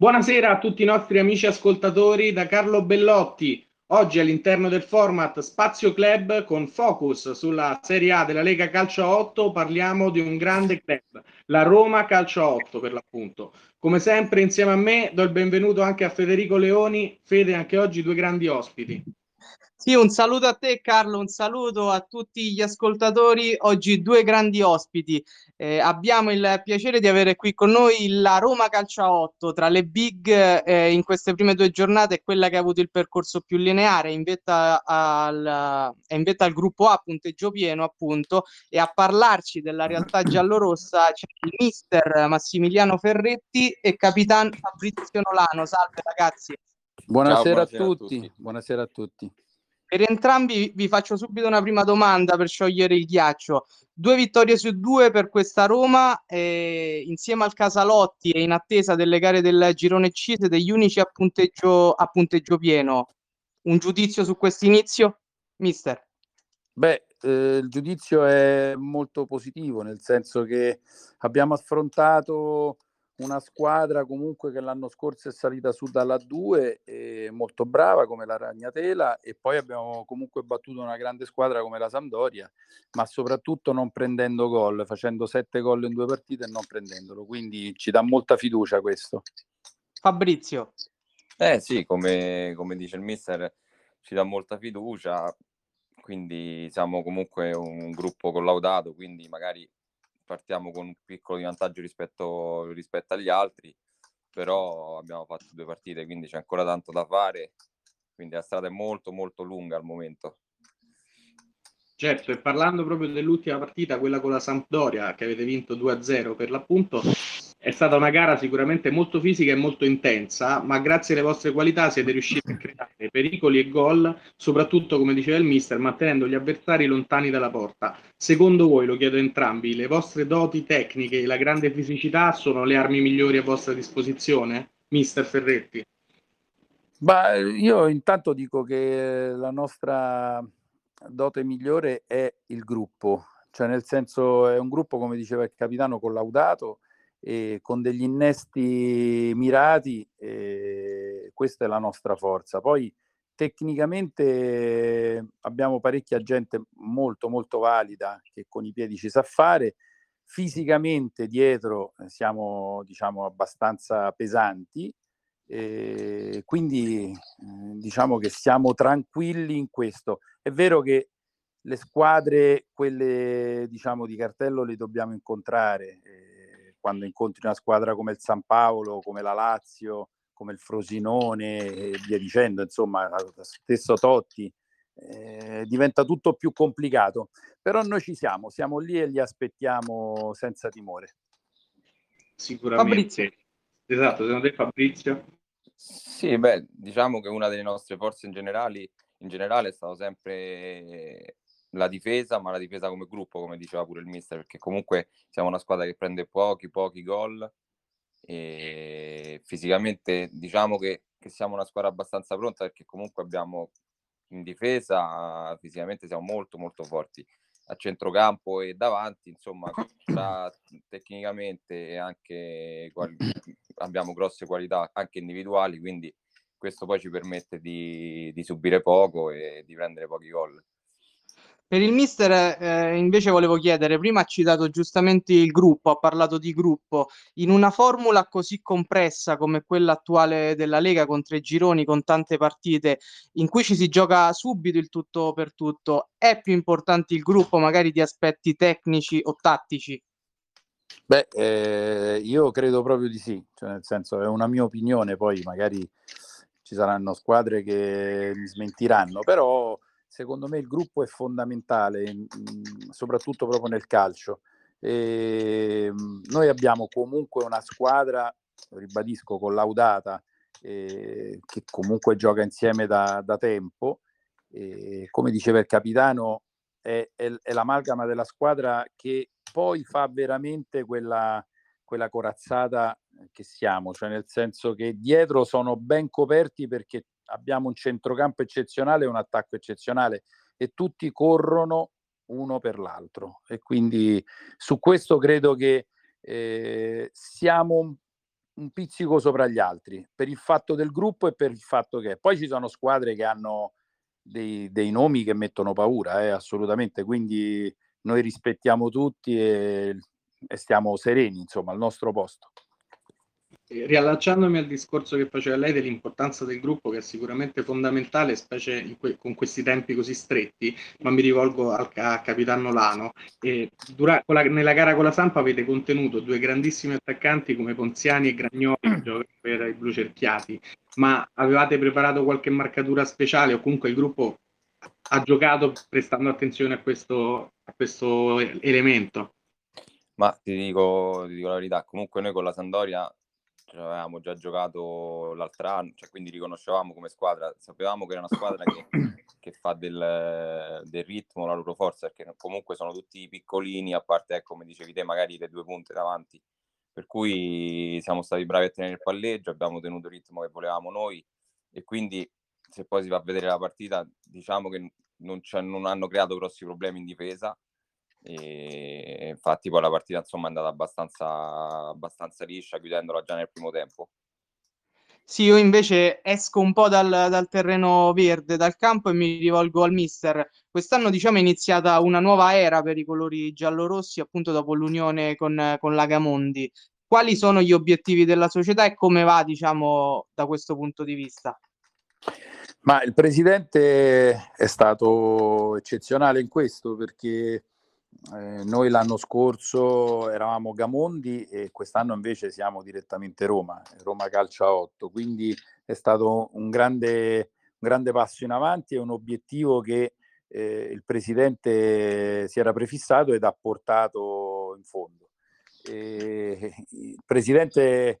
Buonasera a tutti i nostri amici ascoltatori da Carlo Bellotti. Oggi all'interno del format Spazio Club con focus sulla Serie A della Lega Calcio 8 parliamo di un grande club, la Roma Calcio 8 per l'appunto. Come sempre insieme a me do il benvenuto anche a Federico Leoni, Fede anche oggi due grandi ospiti. Sì, un saluto a te Carlo, un saluto a tutti gli ascoltatori. Oggi due grandi ospiti. Eh, abbiamo il piacere di avere qui con noi la Roma Calcia 8, tra le big eh, in queste prime due giornate è quella che ha avuto il percorso più lineare, in vetta al, è in vetta al gruppo A, punteggio pieno appunto, e a parlarci della realtà giallorossa c'è il mister Massimiliano Ferretti e capitan Fabrizio Nolano. Salve ragazzi. Buonasera, Ciao, buonasera a, tutti. a tutti. Buonasera a tutti. Per entrambi vi faccio subito una prima domanda per sciogliere il ghiaccio. Due vittorie su due per questa Roma, eh, insieme al Casalotti e in attesa delle gare del girone C, siete gli unici a punteggio, a punteggio pieno. Un giudizio su questo inizio, mister? Beh, eh, il giudizio è molto positivo, nel senso che abbiamo affrontato una squadra comunque che l'anno scorso è salita su dalla 2, eh, molto brava come la Ragnatela e poi abbiamo comunque battuto una grande squadra come la Sampdoria, ma soprattutto non prendendo gol, facendo 7 gol in due partite e non prendendolo, quindi ci dà molta fiducia questo. Fabrizio. Eh sì, come, come dice il mister, ci dà molta fiducia, quindi siamo comunque un gruppo collaudato, quindi magari partiamo con un piccolo di vantaggio rispetto, rispetto agli altri, però abbiamo fatto due partite, quindi c'è ancora tanto da fare, quindi la strada è molto molto lunga al momento. Certo, e parlando proprio dell'ultima partita, quella con la Sampdoria, che avete vinto 2-0 per l'appunto, è stata una gara sicuramente molto fisica e molto intensa, ma grazie alle vostre qualità siete riusciti a creare pericoli e gol, soprattutto come diceva il mister, mantenendo gli avversari lontani dalla porta. Secondo voi, lo chiedo a entrambi, le vostre doti tecniche e la grande fisicità sono le armi migliori a vostra disposizione? Mister Ferretti. Bah, io intanto dico che la nostra dote migliore è il gruppo, cioè nel senso è un gruppo, come diceva il capitano, collaudato e con degli innesti mirati, e questa è la nostra forza. Poi tecnicamente abbiamo parecchia gente molto molto valida che con i piedi ci sa fare, fisicamente dietro siamo diciamo abbastanza pesanti e quindi diciamo che siamo tranquilli in questo. È vero che le squadre, quelle diciamo di cartello, le dobbiamo incontrare. Eh, quando incontri una squadra come il San Paolo, come la Lazio, come il Frosinone e via dicendo, insomma, stesso Totti, eh, diventa tutto più complicato. Però noi ci siamo, siamo lì e li aspettiamo senza timore. Sicuramente. Fabrizio. Esatto, secondo te Fabrizio? Sì, beh, diciamo che una delle nostre forze in, generali, in generale è stata sempre la difesa, ma la difesa come gruppo, come diceva pure il mister, perché comunque siamo una squadra che prende pochi, pochi gol e fisicamente diciamo che, che siamo una squadra abbastanza pronta perché comunque abbiamo in difesa, fisicamente siamo molto molto forti a centrocampo e davanti, insomma, tecnicamente anche quali, abbiamo grosse qualità anche individuali, quindi questo poi ci permette di, di subire poco e di prendere pochi gol. Per il mister eh, invece volevo chiedere, prima ha citato giustamente il gruppo, ha parlato di gruppo, in una formula così compressa come quella attuale della Lega con tre gironi, con tante partite, in cui ci si gioca subito il tutto per tutto, è più importante il gruppo magari di aspetti tecnici o tattici? Beh, eh, io credo proprio di sì, cioè nel senso è una mia opinione, poi magari ci saranno squadre che mi smentiranno, però secondo me il gruppo è fondamentale, soprattutto proprio nel calcio. E, ehm, noi abbiamo comunque una squadra, ribadisco, collaudata, eh, che comunque gioca insieme da, da tempo. E, come diceva il capitano, è, è, è l'amalgama della squadra che poi fa veramente quella, quella corazzata che siamo, cioè nel senso che dietro sono ben coperti perché abbiamo un centrocampo eccezionale e un attacco eccezionale e tutti corrono uno per l'altro. E quindi su questo credo che eh, siamo un pizzico sopra gli altri per il fatto del gruppo e per il fatto che poi ci sono squadre che hanno dei, dei nomi che mettono paura, eh, assolutamente. Quindi noi rispettiamo tutti e, e stiamo sereni, insomma, al nostro posto riallacciandomi al discorso che faceva lei dell'importanza del gruppo, che è sicuramente fondamentale, specie que- con questi tempi così stretti, ma mi rivolgo al a Capitano Lano. E dura- la- nella gara con la Sampa avete contenuto due grandissimi attaccanti come Ponziani e Gragnoli per i blu cerchiati, ma avevate preparato qualche marcatura speciale o comunque il gruppo ha giocato prestando attenzione a questo, a questo elemento? Ma ti dico, ti dico la verità, comunque noi con la Sandoria avevamo già giocato l'altro anno, cioè quindi riconoscevamo come squadra, sapevamo che era una squadra che, che fa del, del, ritmo la loro forza, perché comunque sono tutti piccolini, a parte, ecco, come dicevi te, magari le due punte davanti, per cui siamo stati bravi a tenere il palleggio, abbiamo tenuto il ritmo che volevamo noi e quindi se poi si va a vedere la partita, diciamo che non, non hanno creato grossi problemi in difesa, e infatti poi la partita insomma è andata abbastanza, abbastanza liscia chiudendola già nel primo tempo. Sì, io invece esco un po' dal, dal, terreno verde, dal campo e mi rivolgo al mister. Quest'anno diciamo è iniziata una nuova era per i colori giallorossi appunto dopo l'unione con, con Lagamondi. Quali sono gli obiettivi della società e come va diciamo da questo punto di vista? Ma il presidente è stato eccezionale in questo perché eh, noi l'anno scorso eravamo Gamondi e quest'anno invece siamo direttamente Roma, Roma Calcio a 8, quindi è stato un grande, un grande passo in avanti e un obiettivo che eh, il Presidente si era prefissato ed ha portato in fondo. E il Presidente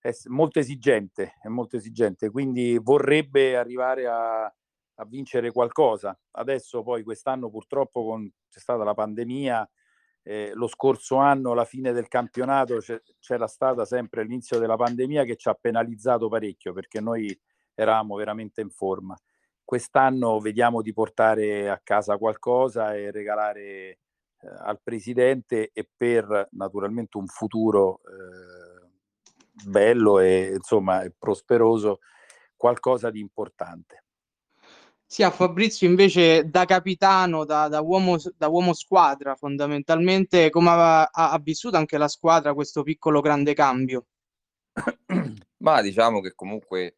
è molto esigente, è molto esigente, quindi vorrebbe arrivare a, a vincere qualcosa. Adesso poi quest'anno purtroppo con, c'è stata la pandemia, eh, lo scorso anno alla fine del campionato c'era stata sempre l'inizio della pandemia che ci ha penalizzato parecchio perché noi eravamo veramente in forma. Quest'anno vediamo di portare a casa qualcosa e regalare eh, al presidente e per naturalmente un futuro eh, bello e insomma prosperoso qualcosa di importante. Sì, a Fabrizio invece da capitano, da, da, uomo, da uomo, squadra fondamentalmente, come ha, ha, vissuto anche la squadra questo piccolo grande cambio? Ma diciamo che comunque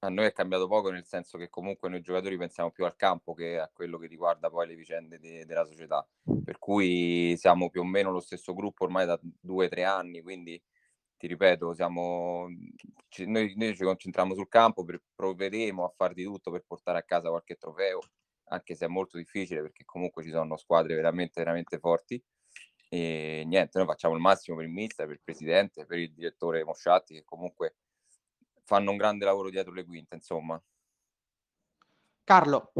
a noi è cambiato poco nel senso che comunque noi giocatori pensiamo più al campo che a quello che riguarda poi le vicende de- della società, per cui siamo più o meno lo stesso gruppo ormai da due o tre anni, quindi ti ripeto, siamo, noi, noi, ci concentriamo sul campo, per, provvederemo a far di tutto per portare a casa qualche trofeo, anche se è molto difficile perché comunque ci sono squadre veramente, veramente forti. E niente, noi facciamo il massimo per il mister, per il presidente, per il direttore Mosciatti, che comunque fanno un grande lavoro dietro le quinte, insomma. Carlo.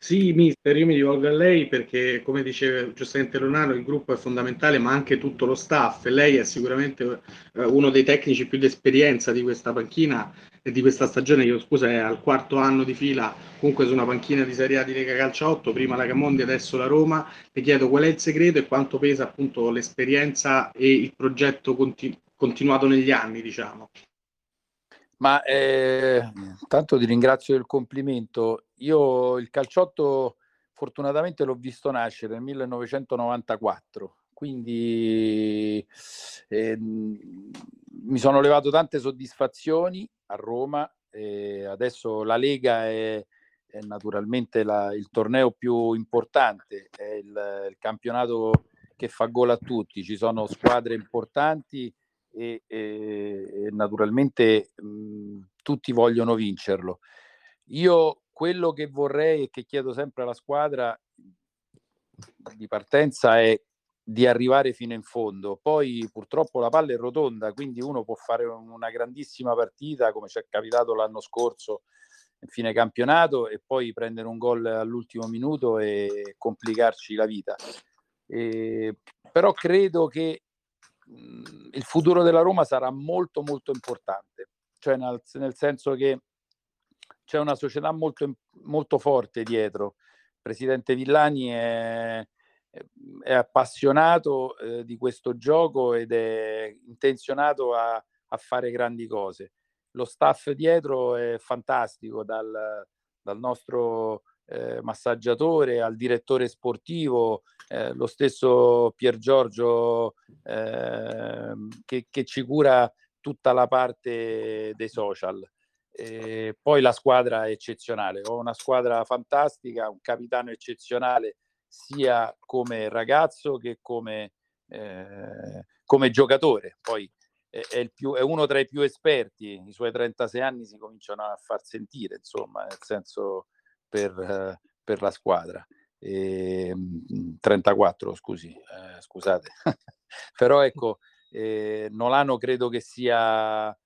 Sì, mister, io mi rivolgo a lei perché, come diceva giustamente Lonaro, il gruppo è fondamentale, ma anche tutto lo staff. Lei è sicuramente eh, uno dei tecnici più d'esperienza di questa panchina e di questa stagione. Io, scusa, è al quarto anno di fila, comunque su una panchina di Serie A di Lega Calcio 8, prima la Camondi, adesso la Roma. Le chiedo qual è il segreto e quanto pesa appunto l'esperienza e il progetto continu- continuato negli anni, diciamo. Ma eh, tanto ti ringrazio del complimento. Io il calciotto fortunatamente l'ho visto nascere nel 1994, quindi eh, mi sono levato tante soddisfazioni a Roma. Eh, adesso la Lega è, è naturalmente la, il torneo più importante, è il, il campionato che fa gol a tutti, ci sono squadre importanti e, e, naturalmente mh, tutti vogliono vincerlo. Io quello che vorrei e che chiedo sempre alla squadra di partenza è di arrivare fino in fondo. Poi purtroppo la palla è rotonda, quindi uno può fare una grandissima partita come ci è capitato l'anno scorso in fine campionato e poi prendere un gol all'ultimo minuto e complicarci la vita. E, però credo che il futuro della Roma sarà molto molto importante, cioè nel, nel senso che c'è una società molto, molto forte dietro. Il presidente Villani è, è appassionato eh, di questo gioco ed è intenzionato a, a, fare grandi cose. Lo staff dietro è fantastico, dal, dal nostro eh, massaggiatore al direttore sportivo, eh, lo stesso Pier Giorgio ehm, che, che, ci cura tutta la parte dei social. E poi la squadra è eccezionale, ho una squadra fantastica, un capitano eccezionale sia come ragazzo che come, eh, come giocatore. Poi è, è, più, è, uno tra i più esperti, i suoi 36 anni si cominciano a far sentire, insomma, nel senso per, per la squadra. E, 34, scusi, eh, scusate. Però ecco, eh, Nolano credo che sia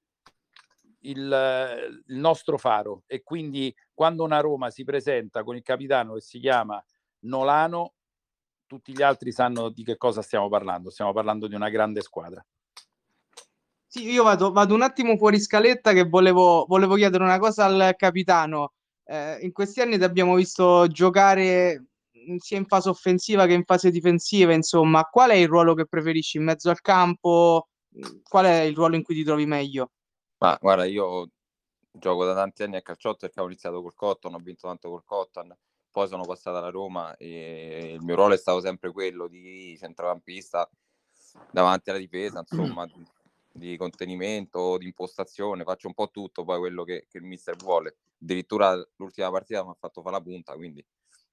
il, il, nostro faro e quindi quando una Roma si presenta con il capitano che si chiama Nolano, tutti gli altri sanno di che cosa stiamo parlando. Stiamo parlando di una grande squadra. Sì, io vado, vado un attimo fuori scaletta che volevo, volevo chiedere una cosa al capitano. Eh, in questi anni ti abbiamo visto giocare sia in fase offensiva che in fase difensiva, insomma, qual è il ruolo che preferisci in mezzo al campo? Qual è il ruolo in cui ti trovi meglio? Ma guarda, io gioco da tanti anni a calciotto perché ho iniziato col Cotton, ho vinto tanto col Cotton, poi sono passato alla Roma e il mio ruolo è stato sempre quello di centrocampista davanti alla difesa, insomma, di, di contenimento, di impostazione, faccio un po' tutto poi quello che, che il mister vuole. Addirittura l'ultima partita mi ha fatto fare la punta, quindi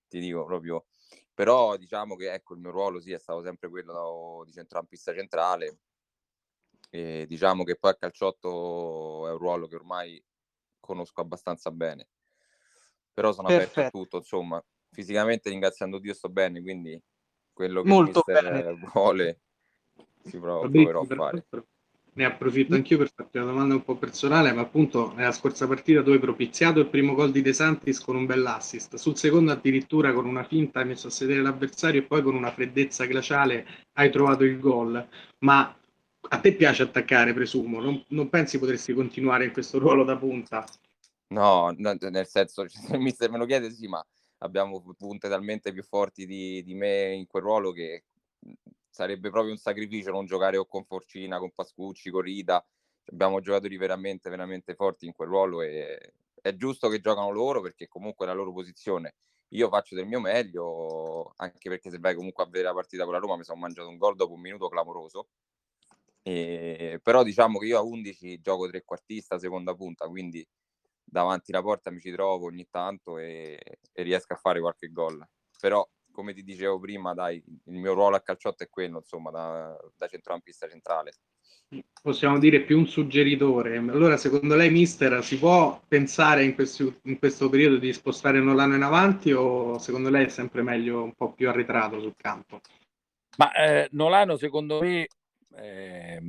ti dico proprio. Però diciamo che ecco, il mio ruolo sì è stato sempre quello di centrocampista centrale. E diciamo che poi a calciotto è un ruolo che ormai conosco abbastanza bene però sono Perfetto. aperto a tutto, insomma, fisicamente ringraziando Dio sto bene, quindi quello che Molto vuole si prov- proverò a fare. Ne approfitto anch'io per farti una domanda un po' personale, ma appunto nella scorsa partita tu hai propiziato il primo gol di De Santis con un bell'assist, sul secondo addirittura con una finta hai messo a sedere l'avversario e poi con una freddezza glaciale hai trovato il gol. Ma a te piace attaccare, presumo, non, non pensi potresti continuare in questo ruolo da punta? No, no, nel senso, se il mister me lo chiede, sì, ma abbiamo punte talmente più forti di, di me in quel ruolo che sarebbe proprio un sacrificio non giocare o con Forcina, con Pascucci, con Rita. Abbiamo giocatori veramente, veramente forti in quel ruolo e è giusto che giocano loro perché comunque è la loro posizione. Io faccio del mio meglio, anche perché se vai comunque a vedere la partita con la Roma mi sono mangiato un gol dopo un minuto clamoroso. E, però diciamo che io a 11 gioco trequartista, seconda punta, quindi davanti alla porta mi ci trovo ogni tanto e, e riesco a fare qualche gol. Però, come ti dicevo prima, dai, il mio ruolo a calciotto è quello, insomma, da, da centrocampista centrale. Possiamo dire più un suggeritore. Allora, secondo lei, mister, si può pensare in, questi, in questo periodo di spostare Nolano in avanti o secondo lei è sempre meglio un po' più arretrato sul campo? Ma eh, Nolano, secondo me, eh,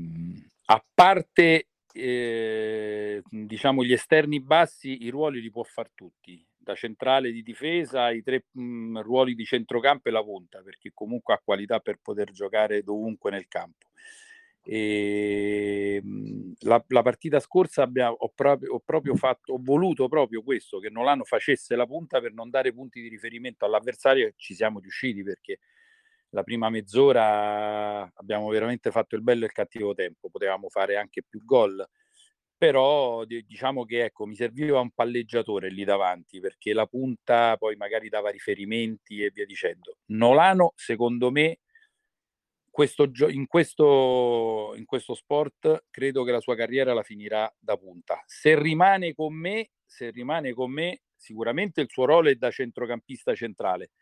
a parte eh, diciamo gli esterni bassi i ruoli li può far tutti da centrale di difesa i tre mh, mm, ruoli di centrocampo e la punta perché comunque ha qualità per poter giocare dovunque nel campo. E, ehm, mh, la, la, partita scorsa abbiamo, ho, proprio, ho proprio fatto ho voluto proprio questo che Nolano facesse la punta per non dare punti di riferimento all'avversario e ci siamo riusciti perché la prima mezz'ora abbiamo veramente fatto il bello e il cattivo tempo, potevamo fare anche più gol, però diciamo che ecco, mi serviva un palleggiatore lì davanti perché la punta poi magari dava riferimenti e via dicendo. Nolano, secondo me, questo in, questo, in questo sport credo che la sua carriera la finirà da punta. Se rimane con me, se rimane con me, sicuramente il suo ruolo è da centrocampista centrale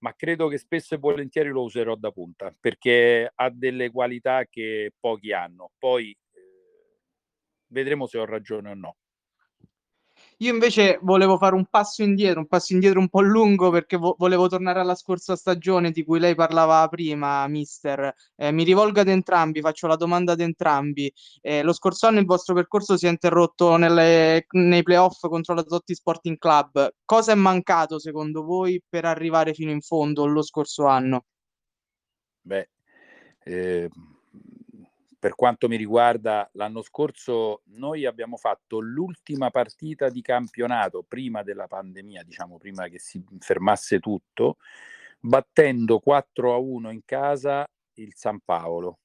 ma credo che spesso e volentieri lo userò da punta perché ha delle qualità che pochi hanno. Poi vedremo se ho ragione o no. Io invece volevo fare un passo indietro, un passo indietro un po' lungo perché vo- volevo tornare alla scorsa stagione di cui lei parlava prima, mister. Eh, mi rivolgo ad entrambi, faccio la domanda ad entrambi. Eh, lo scorso anno il vostro percorso si è interrotto nelle, nei playoff contro la Totti Sporting Club. Cosa è mancato secondo voi per arrivare fino in fondo lo scorso anno? Beh, eh per quanto mi riguarda, l'anno scorso noi abbiamo fatto l'ultima partita di campionato prima della pandemia, diciamo prima che si fermasse tutto. battendo 4 a 1 in casa il San Paolo.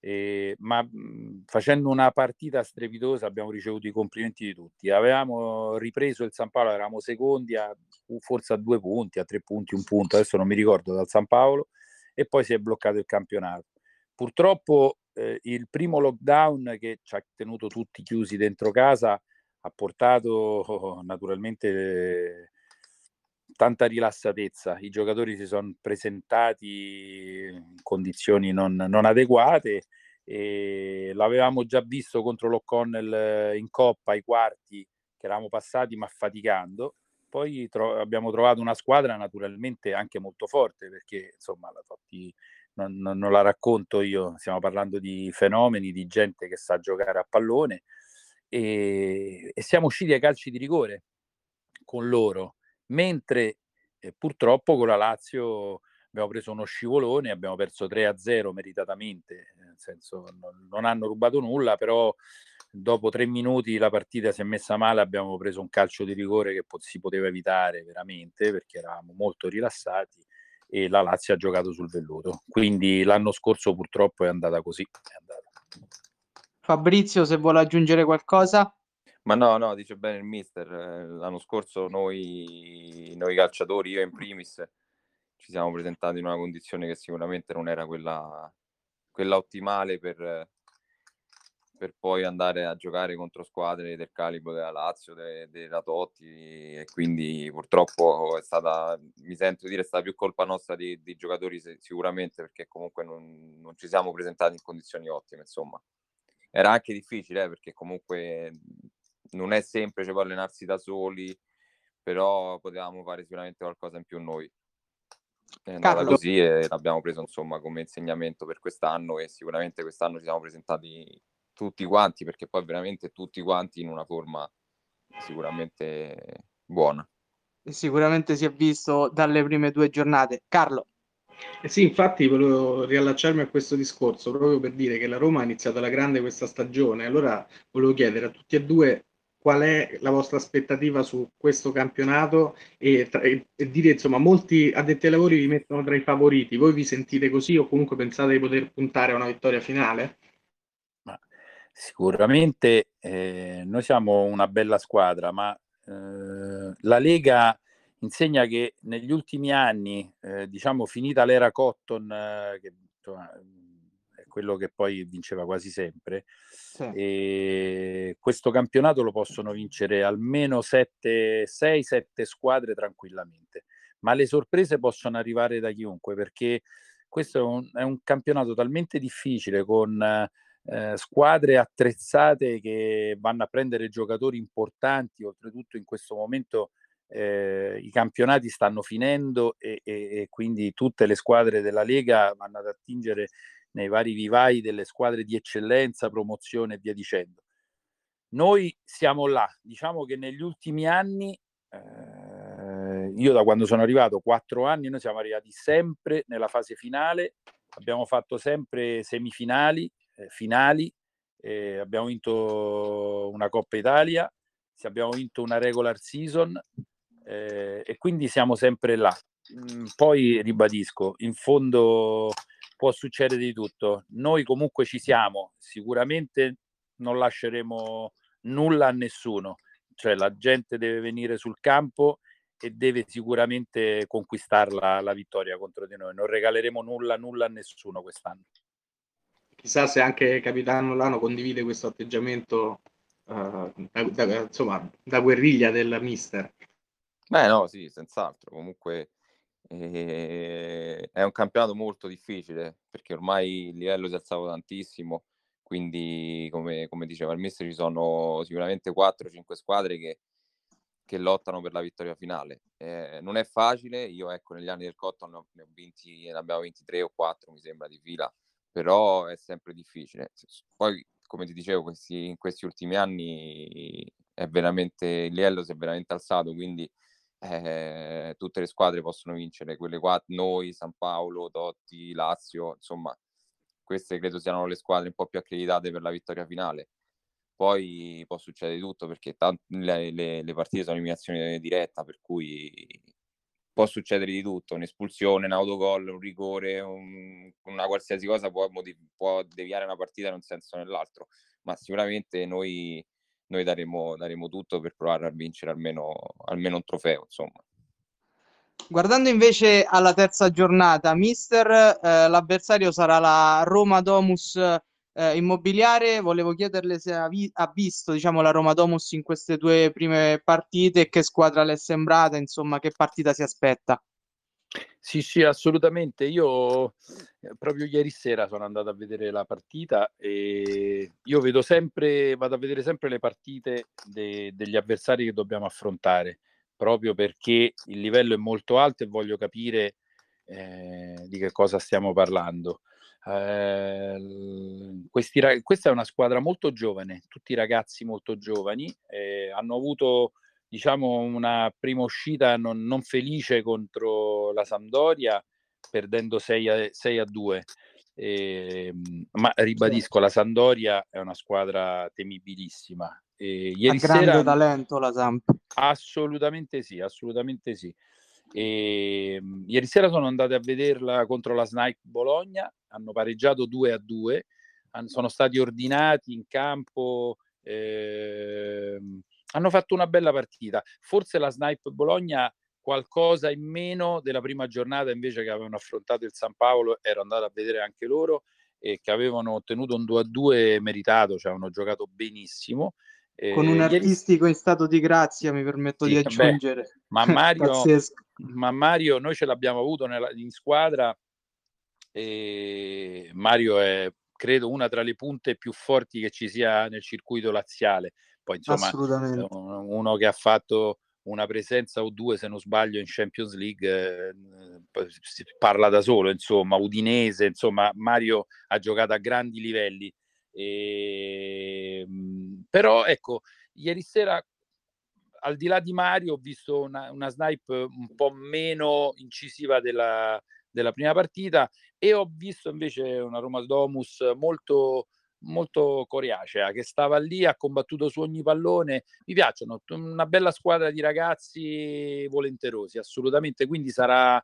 Eh, ma mh, facendo una partita strepitosa abbiamo ricevuto i complimenti di tutti. Avevamo ripreso il San Paolo, eravamo secondi a, forse a due punti, a tre punti, un punto, adesso non mi ricordo dal San Paolo, e poi si è bloccato il campionato. Purtroppo eh, il primo lockdown che ci ha tenuto tutti chiusi dentro casa ha portato naturalmente tanta rilassatezza. I giocatori si sono presentati in condizioni non, non adeguate e l'avevamo già visto contro l'O'Connell in Coppa ai quarti che eravamo passati ma faticando. Poi tro- abbiamo trovato una squadra naturalmente anche molto forte perché insomma la Totti non, non, non, la racconto io, stiamo parlando di fenomeni, di gente che sa giocare a pallone e, e siamo usciti ai calci di rigore con loro, mentre eh, purtroppo con la Lazio abbiamo preso uno scivolone, abbiamo perso 3-0 meritatamente, nel senso non, non hanno rubato nulla, però dopo tre minuti la partita si è messa male, abbiamo preso un calcio di rigore che po- si poteva evitare veramente perché eravamo molto rilassati e la Lazio ha giocato sul velluto. Quindi l'anno scorso purtroppo è andata così. È andata. Fabrizio, se vuole aggiungere qualcosa. Ma no, no, dice bene il mister. L'anno scorso noi, noi calciatori, io in primis, ci siamo presentati in una condizione che sicuramente non era quella, quella ottimale per, per poi andare a giocare contro squadre del calibro della Lazio, de, della Totti e quindi purtroppo è stata, mi sento dire, è stata più colpa nostra di, di giocatori sicuramente perché comunque non, non, ci siamo presentati in condizioni ottime, insomma. Era anche difficile eh, perché comunque non è semplice poi allenarsi da soli, però potevamo fare sicuramente qualcosa in più noi. È andata Carlo. così e l'abbiamo preso insomma come insegnamento per quest'anno e sicuramente quest'anno ci siamo presentati tutti quanti, perché poi veramente tutti quanti in una forma sicuramente buona. E sicuramente si è visto dalle prime due giornate. Carlo. Eh sì, infatti volevo riallacciarmi a questo discorso proprio per dire che la Roma ha iniziato alla grande questa stagione. Allora volevo chiedere a tutti e due qual è la vostra aspettativa su questo campionato e, e, e, dire insomma molti addetti ai lavori vi mettono tra i favoriti. Voi vi sentite così o comunque pensate di poter puntare a una vittoria finale? Sicuramente eh, noi siamo una bella squadra, ma eh, la Lega insegna che negli ultimi anni, eh, diciamo finita l'era Cotton, eh, che insomma, è quello che poi vinceva quasi sempre, sì. questo campionato lo possono vincere almeno 6-7 squadre tranquillamente, ma le sorprese possono arrivare da chiunque perché questo è un, è un campionato talmente difficile con eh, squadre attrezzate che vanno a prendere giocatori importanti, oltretutto in questo momento eh, i campionati stanno finendo e, e, e, quindi tutte le squadre della Lega vanno ad attingere nei vari vivai delle squadre di eccellenza, promozione e via dicendo. Noi siamo là, diciamo che negli ultimi anni, eh, io da quando sono arrivato, quattro anni, noi siamo arrivati sempre nella fase finale, abbiamo fatto sempre semifinali, eh, finali, eh, abbiamo vinto una Coppa Italia, abbiamo vinto una regular season eh, e quindi siamo sempre là. Mm, poi ribadisco, in fondo può succedere di tutto. Noi comunque ci siamo, sicuramente non lasceremo nulla a nessuno, cioè la gente deve venire sul campo e deve sicuramente conquistarla la vittoria contro di noi. Non regaleremo nulla, nulla a nessuno quest'anno chissà se anche Capitano Lano condivide questo atteggiamento uh, da, da, insomma, da guerriglia del mister. Beh, no, sì, senz'altro. Comunque eh, è un campionato molto difficile perché ormai il livello si è alzato tantissimo. Quindi, come, come diceva il mister, ci sono sicuramente 4-5 squadre che, che, lottano per la vittoria finale. Eh, non è facile. Io, ecco, negli anni del Cotton ne, ho vinti, ne abbiamo 23 o 4, mi sembra, di fila però è sempre difficile. Poi, come ti dicevo, questi, in questi ultimi anni è veramente, il livello si è veramente alzato, quindi eh, tutte le squadre possono vincere, quelle qua, noi, San Paolo, Totti, Lazio, insomma, queste credo siano le squadre un po' più accreditate per la vittoria finale. Poi può succedere tutto perché tant- le, le, le partite sono eliminazione diretta, per cui può succedere di tutto, un'espulsione, un autogol, un rigore, un, una qualsiasi cosa può, può, deviare una partita in un senso o nell'altro, ma sicuramente noi, noi daremo, daremo, tutto per provare a vincere almeno, almeno un trofeo, insomma. Guardando invece alla terza giornata, mister, eh, l'avversario sarà la Roma Domus eh, Immobiliare. Volevo chiederle se ha, vi- ha visto diciamo, la Roma Domus in queste due prime partite e che squadra le è sembrata, insomma, che partita si aspetta. Sì, sì, assolutamente. Io eh, proprio ieri sera sono andato a vedere la partita e io vedo sempre, vado a vedere sempre le partite de- degli avversari che dobbiamo affrontare proprio perché il livello è molto alto e voglio capire eh, di che cosa stiamo parlando. Eh, questi, questa è una squadra molto giovane, tutti ragazzi molto giovani, eh, hanno avuto diciamo una prima uscita non, non felice contro la Sampdoria perdendo 6 a, 6 a 2. Eh, ma ribadisco, la Sandoria è una squadra temibilissima. Eh, ieri ha grande sera, talento la Samp. Assolutamente sì, assolutamente sì. E, ehm, ieri sera sono andate a vederla contro la Snipe Bologna, hanno pareggiato 2 a 2, sono stati ordinati in campo, eh, hanno fatto una bella partita. Forse la Snipe Bologna qualcosa in meno della prima giornata invece che avevano affrontato il San Paolo, ero andato a vedere anche loro e che avevano ottenuto un 2 a 2 meritato, cioè hanno giocato benissimo. Con un artistico in stato di grazia, mi permetto sì, di aggiungere. Beh, ma, Mario, ma Mario, noi ce l'abbiamo avuto nella, in squadra e Mario è, credo, una tra le punte più forti che ci sia nel circuito laziale. Poi, insomma, uno che ha fatto una presenza o due, se non sbaglio, in Champions League, eh, si parla da solo, insomma, Udinese, insomma, Mario ha giocato a grandi livelli e, ehm, però ecco, ieri sera al di là di Mario ho visto una, una snipe un po' meno incisiva della, della, prima partita e ho visto invece una Roma Domus molto, molto coriacea che stava lì, ha combattuto su ogni pallone. Mi piacciono, una bella squadra di ragazzi volenterosi, assolutamente. Quindi sarà,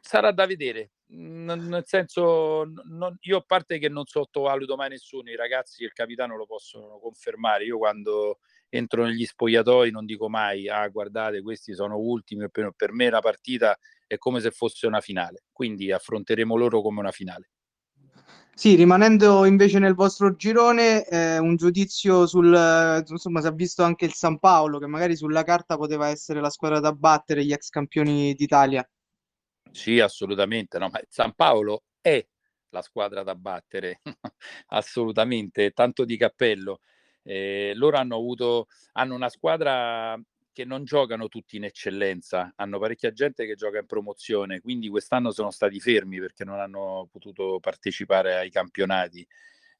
sarà da vedere. Nel senso, non, io a parte che non sottovaluto mai nessuno, i ragazzi e il capitano lo possono confermare. Io quando entro negli spogliatoi non dico mai, ah guardate, questi sono ultimi, per, per me la partita è come se fosse una finale, quindi affronteremo loro come una finale. Sì, rimanendo invece nel vostro girone, eh, un giudizio sul, insomma, si è visto anche il San Paolo, che magari sulla carta poteva essere la squadra da battere, gli ex campioni d'Italia. Sì, assolutamente, no, ma San Paolo è la squadra da battere, assolutamente, tanto di cappello. Eh, loro hanno avuto, hanno una squadra che non giocano tutti in eccellenza, hanno parecchia gente che gioca in promozione, quindi quest'anno sono stati fermi perché non hanno potuto partecipare ai campionati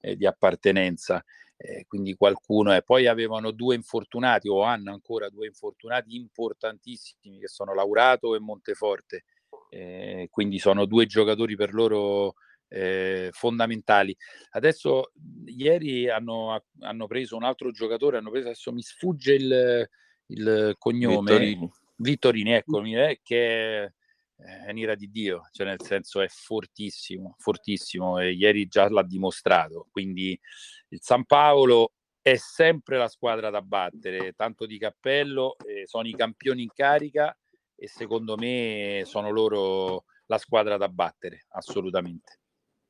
eh, di appartenenza. Eh, quindi qualcuno è. Poi avevano due infortunati o hanno ancora due infortunati importantissimi che sono Laurato e Monteforte eh, quindi sono due giocatori per loro eh, fondamentali. Adesso ieri hanno, hanno, preso un altro giocatore, hanno preso, adesso mi sfugge il, il cognome, Vittorini, Vittorini eccomi, eh, che è, è un'ira di Dio, cioè nel senso è fortissimo, fortissimo e ieri già l'ha dimostrato, quindi il San Paolo è sempre la squadra da battere, tanto di cappello, eh, sono i campioni in carica e secondo me sono loro la squadra da battere, assolutamente.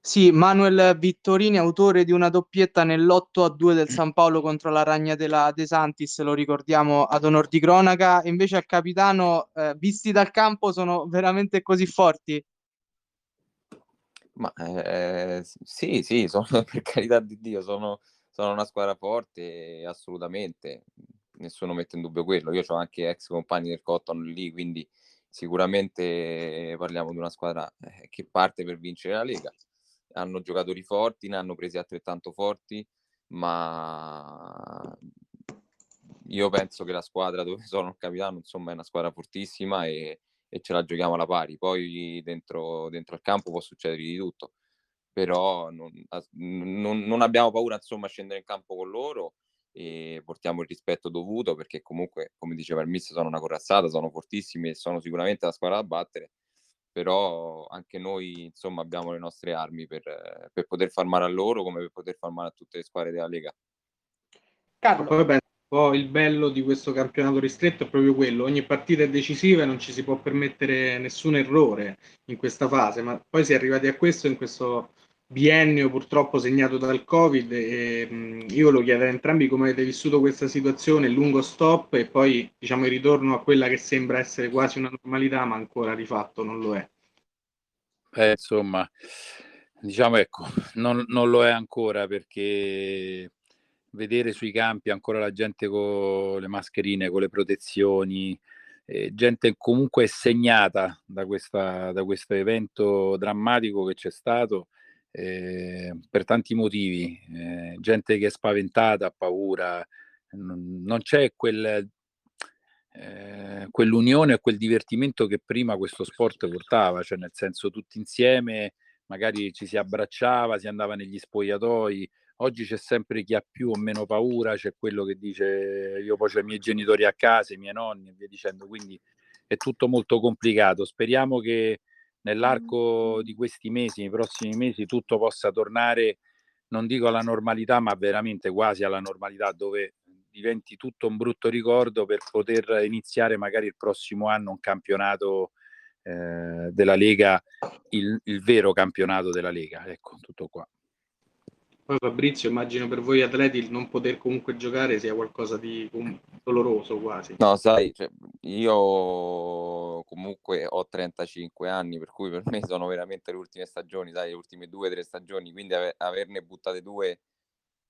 Sì, Manuel Vittorini, autore di una doppietta nell'8 a 2 del San Paolo contro la Ragna della De Santis, lo ricordiamo ad onor di cronaca. Invece al capitano, eh, visti dal campo, sono veramente così forti? Ma eh, sì, sì, sono, per carità di Dio, sono, sono una squadra forte, assolutamente nessuno mette in dubbio quello. Io ho anche ex compagni del Cotton lì, quindi sicuramente parliamo di una squadra eh, che parte per vincere la Lega. Hanno giocatori forti, ne hanno presi altrettanto forti, ma io penso che la squadra dove sono il capitano insomma è una squadra fortissima e, e ce la giochiamo alla pari. Poi dentro, dentro il campo può succedere di tutto, però non, non, non abbiamo paura insomma a scendere in campo con loro e portiamo il rispetto dovuto perché comunque, come diceva il mister, sono una corazzata, sono fortissimi e sono sicuramente la squadra da battere, però anche noi insomma abbiamo le nostre armi per, per poter far male a loro come per poter far male a tutte le squadre della Lega. Carlo. Poi penso un il bello di questo campionato ristretto è proprio quello, ogni partita è decisiva e non ci si può permettere nessun errore in questa fase, ma poi si è arrivati a questo in questo biennio purtroppo segnato dal Covid e mh, io lo chiedo a entrambi come avete vissuto questa situazione, il lungo stop e poi diciamo il ritorno a quella che sembra essere quasi una normalità ma ancora di fatto non lo è. Eh, insomma, diciamo ecco, non, non lo è ancora perché vedere sui campi ancora la gente con le mascherine, con le protezioni, eh, gente comunque segnata da, questa, da questo evento drammatico che c'è stato eh, per tanti motivi, eh, gente che è spaventata, ha paura, non, non c'è quel, eh, quell'unione e quel divertimento che prima questo sport portava, cioè nel senso tutti insieme magari ci si abbracciava, si andava negli spogliatoi, oggi c'è sempre chi ha più o meno paura, c'è quello che dice io poi ho i miei genitori a casa, i miei nonni e via dicendo, quindi è tutto molto complicato. Speriamo che nell'arco di questi mesi, nei prossimi mesi, tutto possa tornare, non dico alla normalità, ma veramente quasi alla normalità, dove diventi tutto un brutto ricordo per poter iniziare magari il prossimo anno un campionato eh, della Lega, il, il vero campionato della Lega. Ecco, tutto qua. Poi Fabrizio, immagino per voi atleti il non poter comunque giocare sia qualcosa di doloroso quasi. No, sai, cioè, io comunque ho 35 anni, per cui per me sono veramente le ultime stagioni, sai, le ultime due o tre stagioni, quindi ave- averne buttate due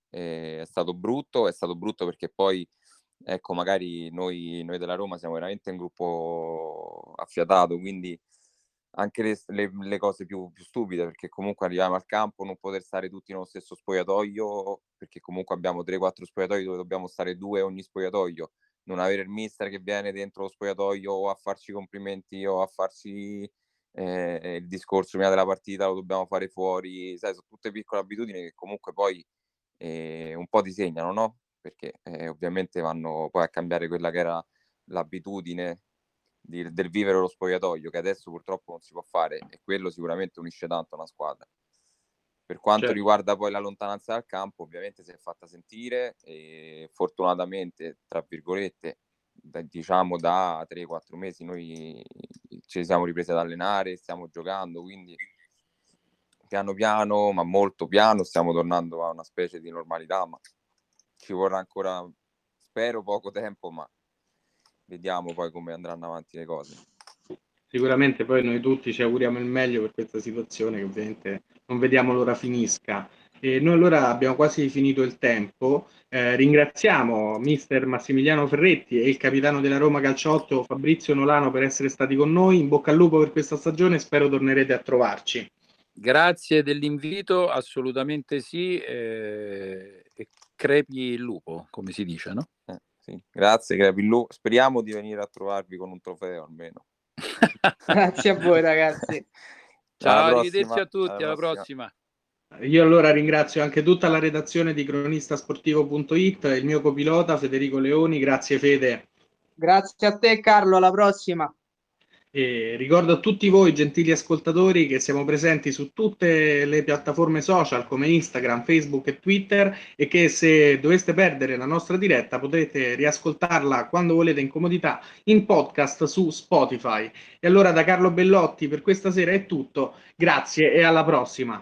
eh, è stato brutto, è stato brutto perché poi, ecco, magari noi, noi della Roma siamo veramente un gruppo affiatato, quindi anche le, le, le cose più, più, stupide, perché comunque arriviamo al campo, non poter stare tutti nello stesso spogliatoio, perché comunque abbiamo 3-4 spogliatoi dove dobbiamo stare due ogni spogliatoio, non avere il mister che viene dentro lo spogliatoio o a farci complimenti o a farci eh, il discorso prima della partita, lo dobbiamo fare fuori, sai, sono tutte piccole abitudini che comunque poi eh, un po' ti segnano, no? Perché eh, ovviamente vanno poi a cambiare quella che era l'abitudine di, del vivere lo spogliatoio, che adesso purtroppo non si può fare e quello sicuramente unisce tanto una squadra. Per quanto certo. riguarda poi la lontananza dal campo, ovviamente si è fatta sentire e fortunatamente, tra virgolette, da, diciamo da 3-4 mesi noi ci siamo ripresi ad allenare, stiamo giocando, quindi piano piano, ma molto piano, stiamo tornando a una specie di normalità, ma ci vorrà ancora, spero, poco tempo, ma vediamo poi come andranno avanti le cose. Sicuramente poi noi tutti ci auguriamo il meglio per questa situazione che ovviamente non vediamo l'ora finisca. E noi allora abbiamo quasi finito il tempo. Eh, ringraziamo mister Massimiliano Ferretti e il capitano della Roma Calciotto Fabrizio Nolano per essere stati con noi. In bocca al lupo per questa stagione, spero tornerete a trovarci. Grazie dell'invito, assolutamente sì. Eh, e crepi il lupo, come si dice, no? Sì. Grazie Capillu, speriamo di venire a trovarvi con un trofeo almeno. Grazie a voi ragazzi. Ciao, arrivederci a tutti, alla prossima. prossima. Io allora ringrazio anche tutta la redazione di cronistasportivo.it, il mio copilota Federico Leoni, grazie Fede. Grazie a te Carlo, alla prossima. E ricordo a tutti voi, gentili ascoltatori, che siamo presenti su tutte le piattaforme social come Instagram, Facebook e Twitter e che se doveste perdere la nostra diretta potete riascoltarla quando volete in comodità in podcast su Spotify. E allora da Carlo Bellotti per questa sera è tutto, grazie e alla prossima.